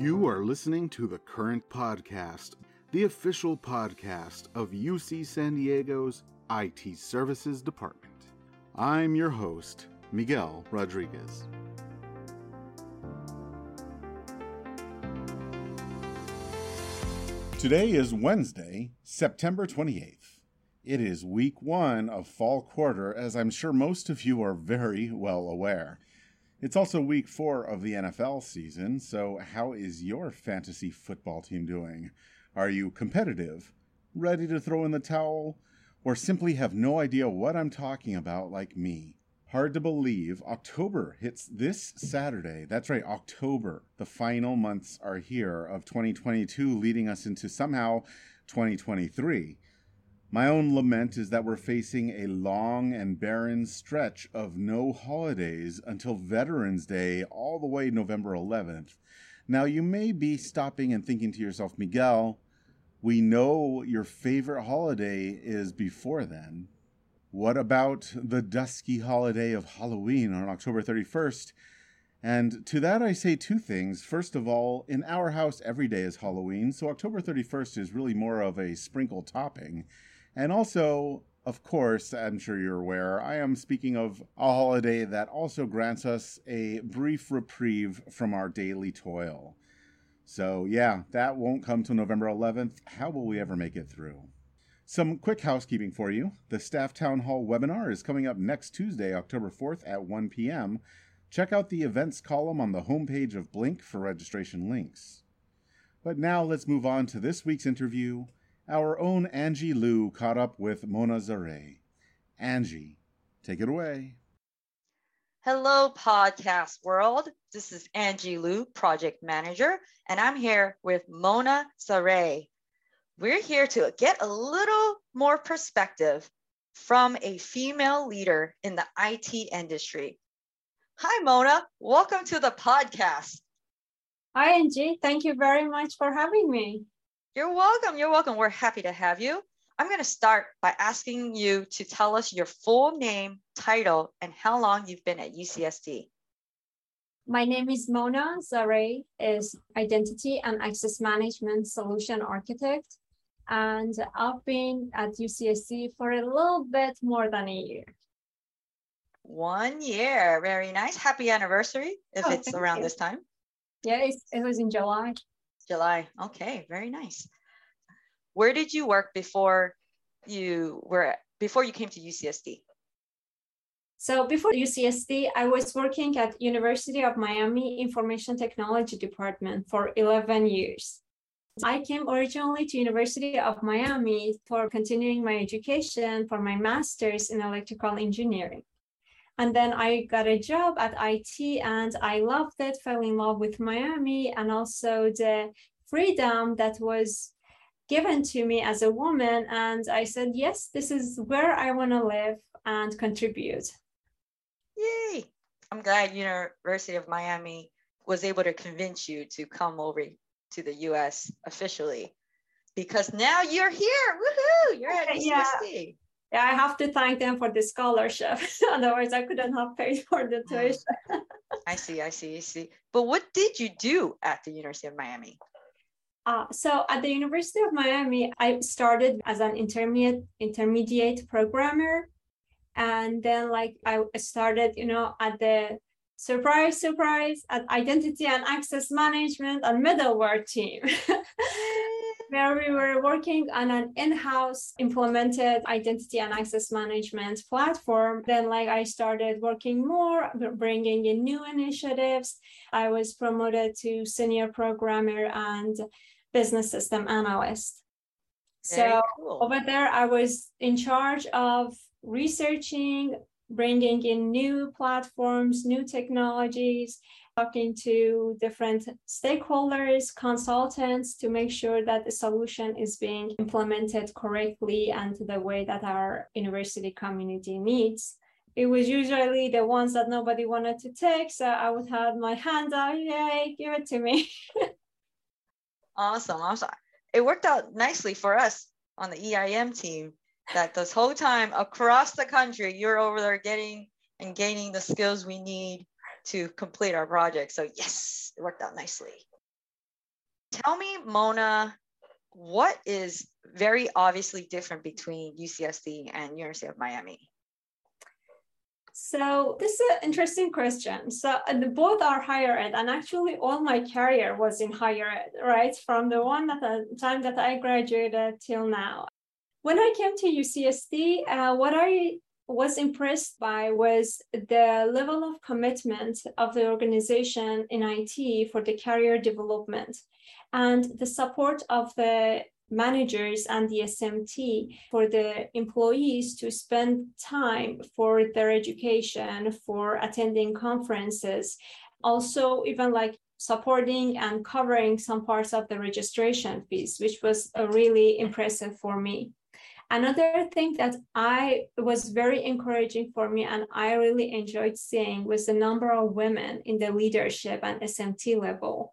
You are listening to the Current Podcast, the official podcast of UC San Diego's IT Services Department. I'm your host, Miguel Rodriguez. Today is Wednesday, September 28th. It is week one of fall quarter, as I'm sure most of you are very well aware. It's also week four of the NFL season, so how is your fantasy football team doing? Are you competitive, ready to throw in the towel, or simply have no idea what I'm talking about like me? Hard to believe, October hits this Saturday. That's right, October. The final months are here of 2022, leading us into somehow 2023. My own lament is that we're facing a long and barren stretch of no holidays until Veterans Day, all the way November 11th. Now, you may be stopping and thinking to yourself, Miguel, we know your favorite holiday is before then. What about the dusky holiday of Halloween on October 31st? And to that, I say two things. First of all, in our house, every day is Halloween, so October 31st is really more of a sprinkle topping. And also, of course, I'm sure you're aware, I am speaking of a holiday that also grants us a brief reprieve from our daily toil. So, yeah, that won't come till November 11th. How will we ever make it through? Some quick housekeeping for you. The Staff Town Hall webinar is coming up next Tuesday, October 4th at 1 p.m. Check out the events column on the homepage of Blink for registration links. But now let's move on to this week's interview our own Angie Liu caught up with Mona Zarei. Angie, take it away. Hello, podcast world. This is Angie Liu, project manager, and I'm here with Mona Zarei. We're here to get a little more perspective from a female leader in the IT industry. Hi, Mona. Welcome to the podcast. Hi, Angie. Thank you very much for having me. You're welcome. You're welcome. We're happy to have you. I'm going to start by asking you to tell us your full name, title, and how long you've been at UCSD. My name is Mona Zarei, is Identity and Access Management Solution Architect, and I've been at UCSD for a little bit more than a year. One year, very nice. Happy anniversary if oh, it's around you. this time. Yeah, it was in July. July. Okay, very nice. Where did you work before you were before you came to UCSD? So before UCSD, I was working at University of Miami Information Technology Department for 11 years. I came originally to University of Miami for continuing my education for my master's in electrical engineering. And then I got a job at IT and I loved it, fell in love with Miami and also the freedom that was given to me as a woman. And I said, yes, this is where I want to live and contribute. Yay! I'm glad University of Miami was able to convince you to come over to the US officially because now you're here. Woohoo! You're at UCSD. Yeah I have to thank them for the scholarship. Otherwise, I couldn't have paid for the hmm. tuition. I see, I see, I see. But what did you do at the University of Miami? Uh, so at the University of Miami, I started as an intermediate intermediate programmer, and then like I started, you know, at the surprise, surprise, at identity and access management and middleware team. where we were working on an in-house implemented identity and access management platform. Then like i started working more bringing in new initiatives. I was promoted to senior programmer and business system analyst. Very so cool. over there i was in charge of researching bringing in new platforms new technologies talking to different stakeholders, consultants to make sure that the solution is being implemented correctly and the way that our university community needs. It was usually the ones that nobody wanted to take. So I would have my hand out, yay, give it to me. awesome, awesome. It worked out nicely for us on the EIM team that this whole time across the country, you're over there getting and gaining the skills we need to complete our project. So yes, it worked out nicely. tell me, Mona, what is very obviously different between UCSD and University of Miami? So this is an interesting question. So uh, both are higher ed, and actually all my career was in higher ed, right? From the one at the time that I graduated till now. When I came to UCSD, uh, what I was impressed by was the level of commitment of the organization in IT for the career development and the support of the managers and the SMT for the employees to spend time for their education, for attending conferences, also even like supporting and covering some parts of the registration fees, which was really impressive for me. Another thing that I was very encouraging for me and I really enjoyed seeing was the number of women in the leadership and SMT level,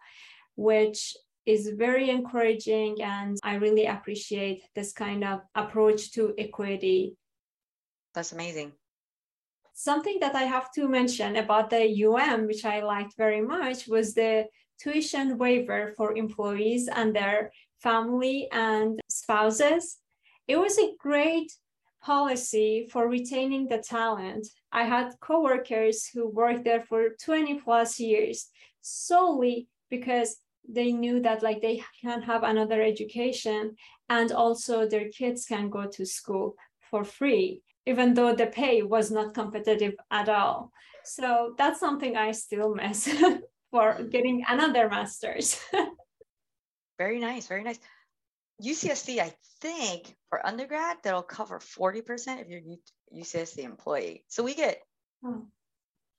which is very encouraging and I really appreciate this kind of approach to equity. That's amazing. Something that I have to mention about the UM, which I liked very much, was the tuition waiver for employees and their family and spouses. It was a great policy for retaining the talent. I had coworkers who worked there for 20 plus years solely because they knew that like they can have another education and also their kids can go to school for free even though the pay was not competitive at all. So that's something i still miss for getting another master's. Very nice very nice ucsd i think for undergrad that'll cover 40% if you're ucsd employee so we get oh.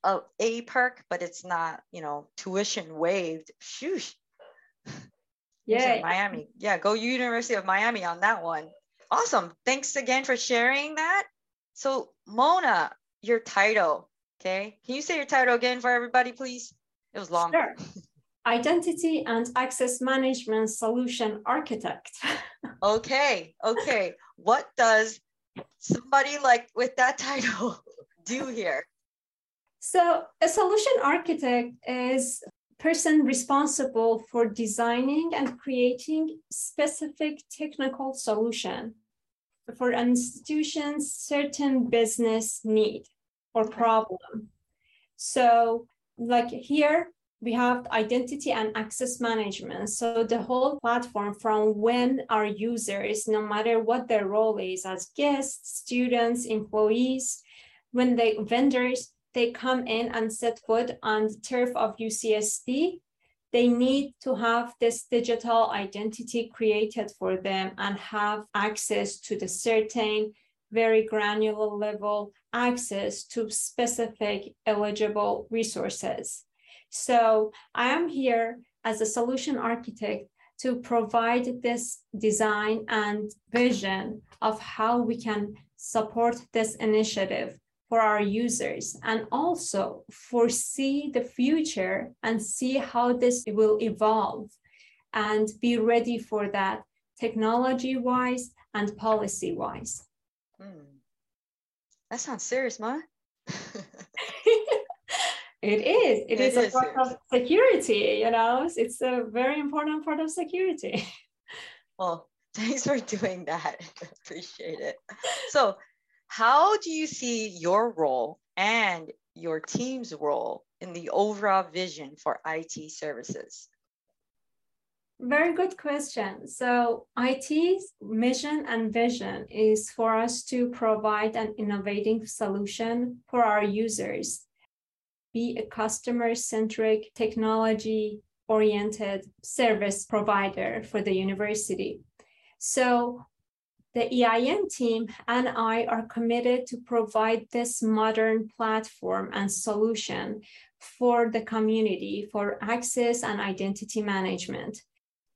a, a perk but it's not you know tuition waived Shoosh, yeah. Miami. Yeah, go University of Miami on that one. Awesome. Thanks again for sharing that. So, Mona, your title, okay? Can you say your title again for everybody, please? It was long. Sure. Identity and Access Management Solution Architect. okay, okay. What does somebody like with that title do here? So, a solution architect is person responsible for designing and creating specific technical solution for an institution's certain business need or problem. So like here, we have identity and access management. So the whole platform from when our users, no matter what their role is as guests, students, employees, when the vendors, they come in and set foot on the turf of UCSD, they need to have this digital identity created for them and have access to the certain very granular level access to specific eligible resources. So I am here as a solution architect to provide this design and vision of how we can support this initiative for our users and also foresee the future and see how this will evolve and be ready for that technology wise and policy wise. Hmm. That sounds serious, Ma. it is. It, it is, is, a part of security, you know, it's a very important part of security. Well, thanks for doing that. Appreciate it. So, how do you see your role and your team's role in the overall vision for IT services? Very good question. So, IT's mission and vision is for us to provide an innovative solution for our users, be a customer centric, technology oriented service provider for the university. So, the EIM team and I are committed to provide this modern platform and solution for the community for access and identity management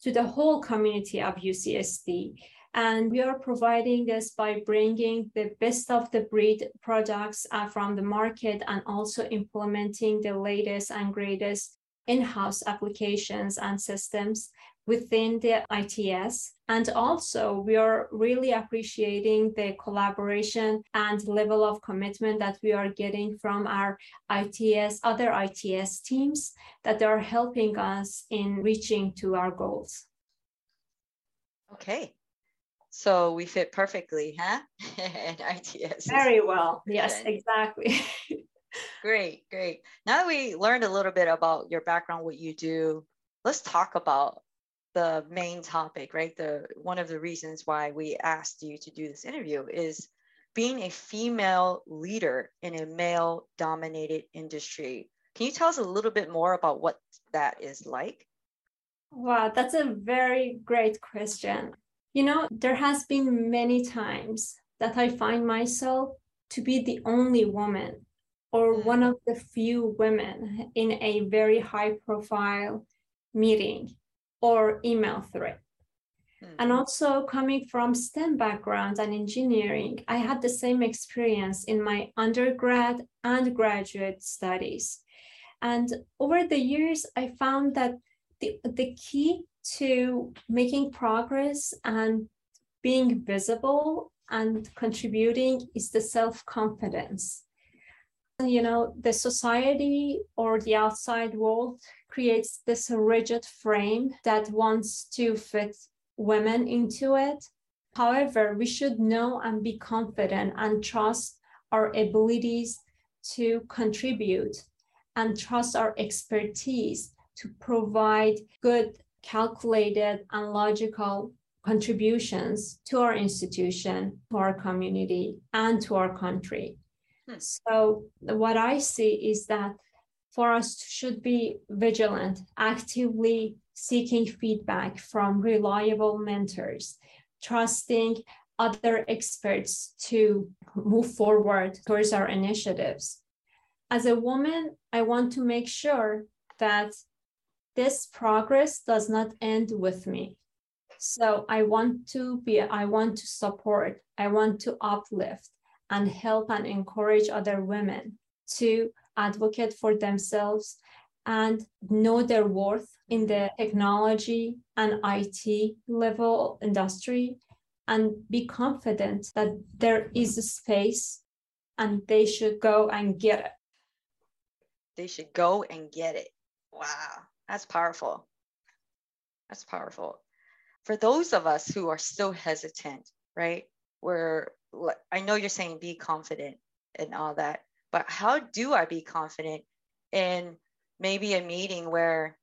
to the whole community of UCSD. And we are providing this by bringing the best of the breed products uh, from the market and also implementing the latest and greatest in-house applications and systems within the ITS. And also, we are really appreciating the collaboration and level of commitment that we are getting from our ITS, other ITS teams that are helping us in reaching to our goals. Okay. So we fit perfectly, huh? and ITS. Very well. Yes, exactly. great, great. Now that we learned a little bit about your background, what you do, let's talk about the main topic, right? The one of the reasons why we asked you to do this interview is being a female leader in a male dominated industry. Can you tell us a little bit more about what that is like? Wow, that's a very great question. You know, there has been many times that I find myself to be the only woman or mm. one of the few women in a very high profile meeting or email thread. Mm-hmm. And also coming from STEM background and engineering, I had the same experience in my undergrad and graduate studies. And over the years, I found that the, the key to making progress and being visible and contributing is the self confidence. You know, the society or the outside world creates this rigid frame that wants to fit women into it. However, we should know and be confident and trust our abilities to contribute and trust our expertise to provide good, calculated, and logical contributions to our institution, to our community, and to our country. Hmm. So, what I see is that for us should be vigilant, actively seeking feedback from reliable mentors, trusting other experts to move forward towards our initiatives. As a woman, I want to make sure that this progress does not end with me. So I want to be, I want to support, I want to uplift and help and encourage other women to advocate for themselves and know their worth in the technology and IT level industry and be confident that there is a space and they should go and get it. They should go and get it. Wow, that's powerful. That's powerful. For those of us who are still hesitant, right? Where I know you're saying be confident and all that, but how do I be confident in maybe a meeting where,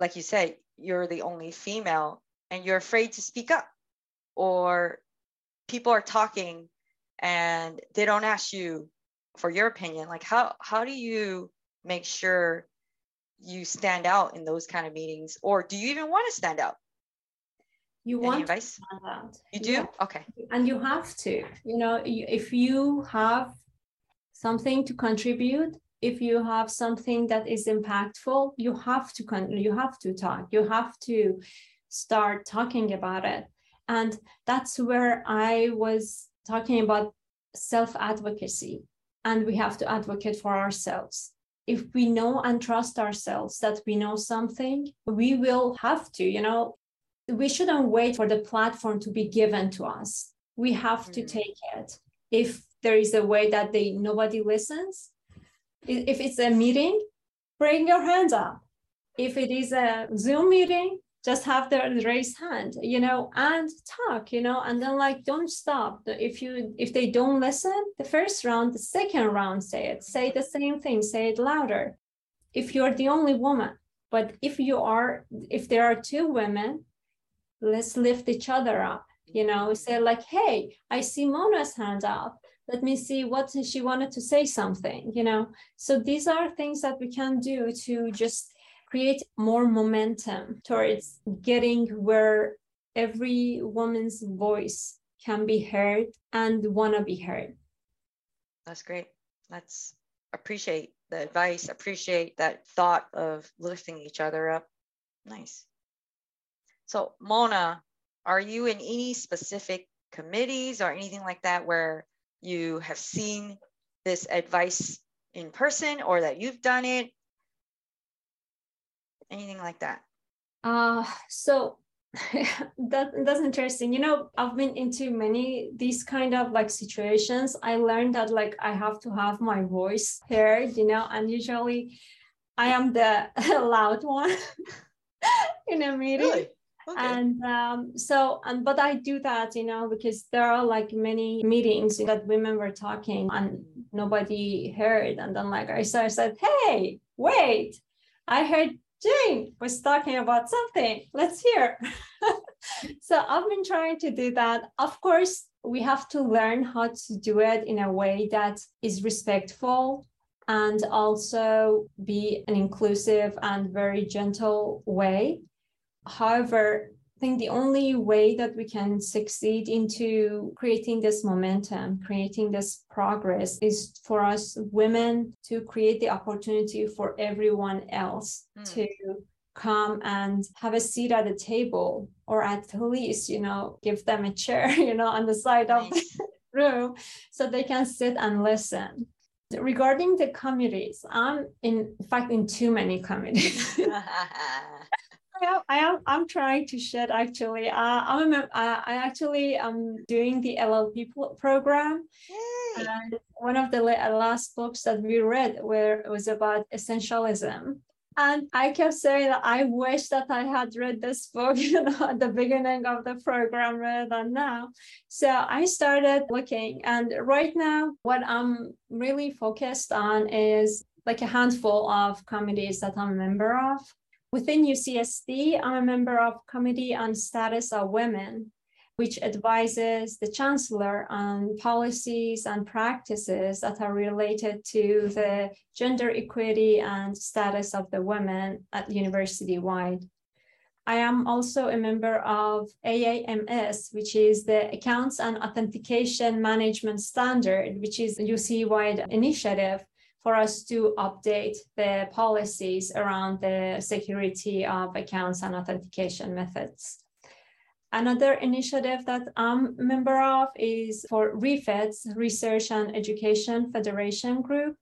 like you said, you're the only female and you're afraid to speak up, or people are talking and they don't ask you for your opinion? Like, how, how do you make sure you stand out in those kind of meetings, or do you even want to stand out? you Any want advice? to stand out. You do? Yeah. Okay. And you have to. You know, if you have something to contribute if you have something that is impactful you have to con- you have to talk you have to start talking about it and that's where i was talking about self advocacy and we have to advocate for ourselves if we know and trust ourselves that we know something we will have to you know we shouldn't wait for the platform to be given to us. We have to mm-hmm. take it. If there is a way that they nobody listens if it's a meeting bring your hands up. If it is a zoom meeting just have their raised hand you know and talk you know and then like don't stop. If you if they don't listen the first round the second round say it say the same thing say it louder. If you're the only woman but if you are if there are two women let's lift each other up you know say like hey i see mona's hand up. Let me see what she wanted to say something you know? So these are things that we can do to just create more momentum towards getting where every woman's voice can be heard and want to be heard. That's great. Let's appreciate the advice appreciate that thought of lifting each other up. Nice. So mona are you in any specific committees or anything like that where you have seen this advice in person or that you've done it anything like that Uh, so that that's interesting. You know, I've been into many these kind of like situations. I learned that like I have to have my voice heard, you know, and usually I am the loud one in a meeting. Really? Okay. And um, so, and but I do that, you know, because there are like many meetings that women were talking and nobody heard. And then, like I said, I said, "Hey, wait! I heard Jane was talking about something. Let's hear." so I've been trying to do that. Of course, we have to learn how to do it in a way that is respectful and also be an inclusive and very gentle way However, I think the only way that we can succeed into creating this momentum, creating this progress is for us women to create the opportunity for everyone else mm. to come and have a seat at the table or at least, you know, give them a chair, you know, on the side of the room so they can sit and listen. Regarding the committees, I'm in, in fact in too many committees. I am, I am I'm trying to shed actually. Uh, I'm a, uh, I actually am doing the LLP program. Yay. And one of the last books that we read where it was about essentialism. And I kept saying that I wish that I had read this book, you know, at the beginning of the program rather than now. So I started looking, and right now, what I'm really focused on is like a handful of committees that I'm a member of. Within UCSD, I'm a member of Committee on Status of Women, which advises the chancellor on policies and practices that are related to the gender equity and status of the women at university wide. I am also a member of AAMS, which is the Accounts and Authentication Management Standard, which is UC wide initiative for us to update the policies around the security of accounts and authentication methods. Another initiative that I'm a member of is for REFEDS, Research and Education Federation Group.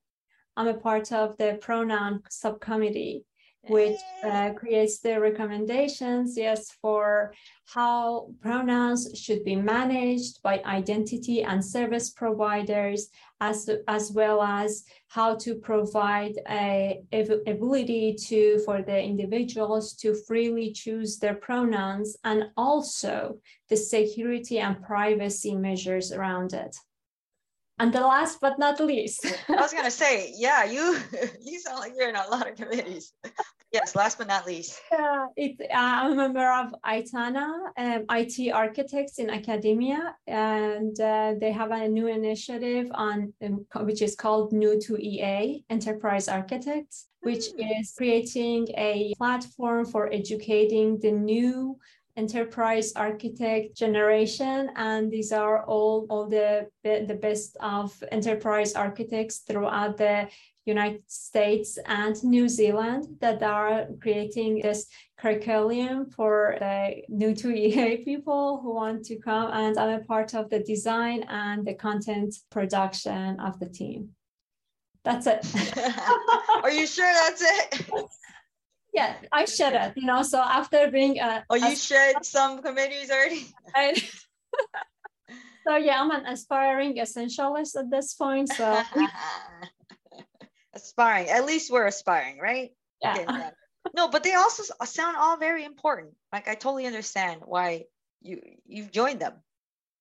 I'm a part of the pronoun subcommittee which uh, creates the recommendations, yes, for how pronouns should be managed by identity and service providers, as, as well as how to provide a, a ability to for the individuals to freely choose their pronouns and also the security and privacy measures around it. And the last but not least. I was gonna say, yeah, you you sound like you're in a lot of committees. yes, last but not least. Yeah, it, uh, I'm a member of ITANA, um, IT Architects in Academia, and uh, they have a new initiative on um, which is called New to EA Enterprise Architects, which mm. is creating a platform for educating the new enterprise architect generation and these are all all the the best of enterprise architects throughout the united states and new zealand that are creating this curriculum for the new to ea people who want to come and i'm a part of the design and the content production of the team. That's it. Are you sure that's it yeah, I shed it, you know. So after being uh Oh, you shed some committees already? I, so yeah, I'm an aspiring essentialist at this point. So aspiring. At least we're aspiring, right? Yeah. no, but they also sound all very important. Like I totally understand why you you've joined them,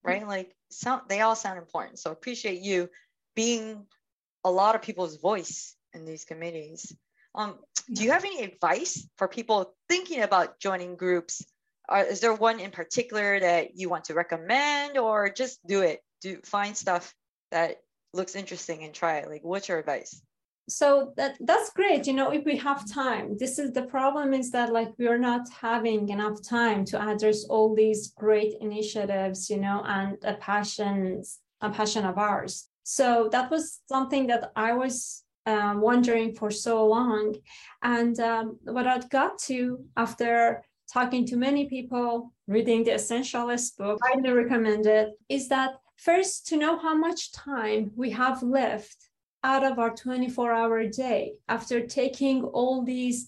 right? Mm-hmm. Like sound they all sound important. So appreciate you being a lot of people's voice in these committees. Um, do you have any advice for people thinking about joining groups? Is there one in particular that you want to recommend, or just do it? Do find stuff that looks interesting and try it. Like, what's your advice? so that that's great you know if we have time this is the problem is that like we're not having enough time to address all these great initiatives you know and a passion a passion of ours so that was something that i was um, wondering for so long. And um, what I got to after talking to many people, reading the Essentialist book, highly recommend it, is that first to know how much time we have left out of our 24 hour day after taking all these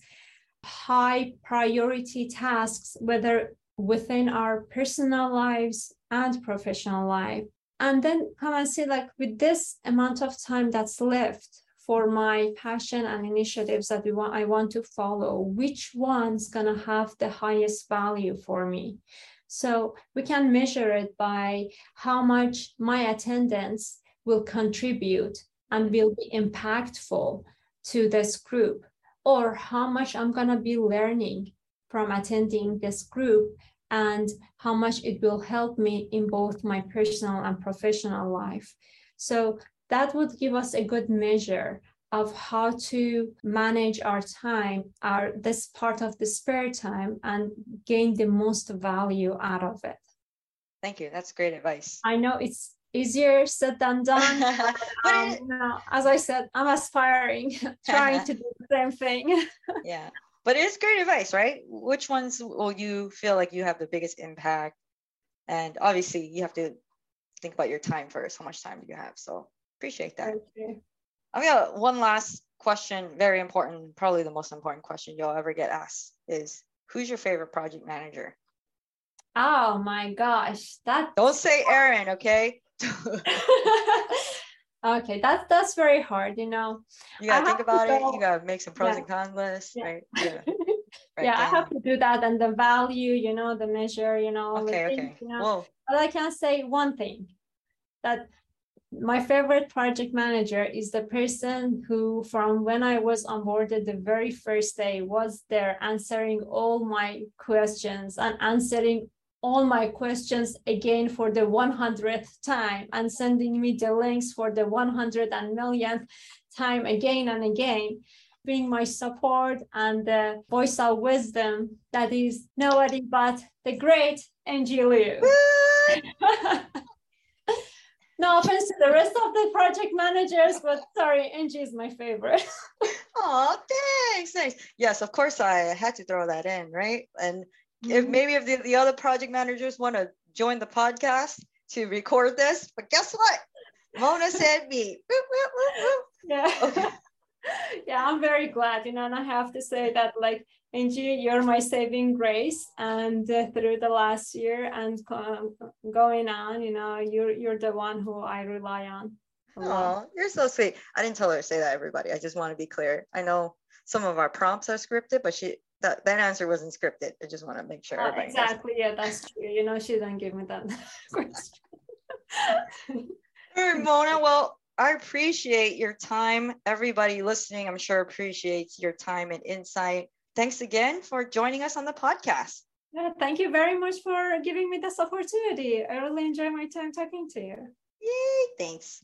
high priority tasks, whether within our personal lives and professional life. And then come and see, like, with this amount of time that's left for my passion and initiatives that we want, I want to follow, which one's gonna have the highest value for me? So we can measure it by how much my attendance will contribute and will be impactful to this group, or how much I'm going to be learning from attending this group and how much it will help me in both my personal and professional life. So that would give us a good measure of how to manage our time, our this part of the spare time, and gain the most value out of it. Thank you. That's great advice. I know it's easier said than done. but, um, you know, as I said, I'm aspiring, trying to do the same thing. yeah, but it is great advice, right? Which ones will you feel like you have the biggest impact? And obviously, you have to think about your time first. How much time do you have? So appreciate that. I've got one last question, very important, probably the most important question you'll ever get asked is who's your favorite project manager? Oh my gosh. That don't say Aaron, okay? okay, that's that's very hard, you know. You gotta I think about it, you gotta make some pros yeah. and cons list, yeah. right? Yeah. Right yeah, I have to do that and the value, you know, the measure, you know. Okay, okay. you know? Whoa. But I can say one thing that my favorite project manager is the person who from when i was onboarded the very first day was there answering all my questions and answering all my questions again for the 100th time and sending me the links for the 100 and millionth time again and again being my support and the voice of wisdom that is nobody but the great Angie Liu. no offense to the rest of the project managers, but sorry, Angie is my favorite. oh, thanks. Nice. Yes, of course I had to throw that in, right? And mm-hmm. if maybe if the, the other project managers want to join the podcast to record this, but guess what? Mona said me. yeah. Okay. yeah, I'm very glad, you know, and I have to say that like Angie, you're my saving grace, and uh, through the last year and uh, going on, you know, you're you're the one who I rely on. Oh, you're so sweet. I didn't tell her to say that, everybody. I just want to be clear. I know some of our prompts are scripted, but she that, that answer wasn't scripted. I just want to make sure. Uh, exactly. Yeah, that's true. You know, she didn't give me that question. Right, Mona. Well, I appreciate your time. Everybody listening, I'm sure appreciates your time and insight. Thanks again for joining us on the podcast. Yeah, thank you very much for giving me this opportunity. I really enjoy my time talking to you. Yay, thanks.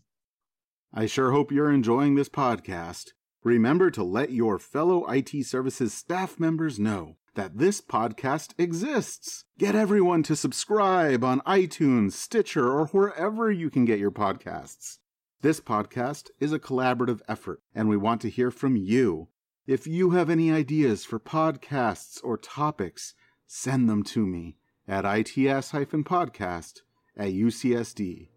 I sure hope you're enjoying this podcast. Remember to let your fellow IT services staff members know that this podcast exists. Get everyone to subscribe on iTunes, Stitcher, or wherever you can get your podcasts. This podcast is a collaborative effort, and we want to hear from you. If you have any ideas for podcasts or topics, send them to me at its-podcast at ucsd.edu.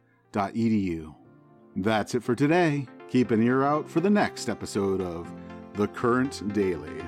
That's it for today. Keep an ear out for the next episode of The Current Daily.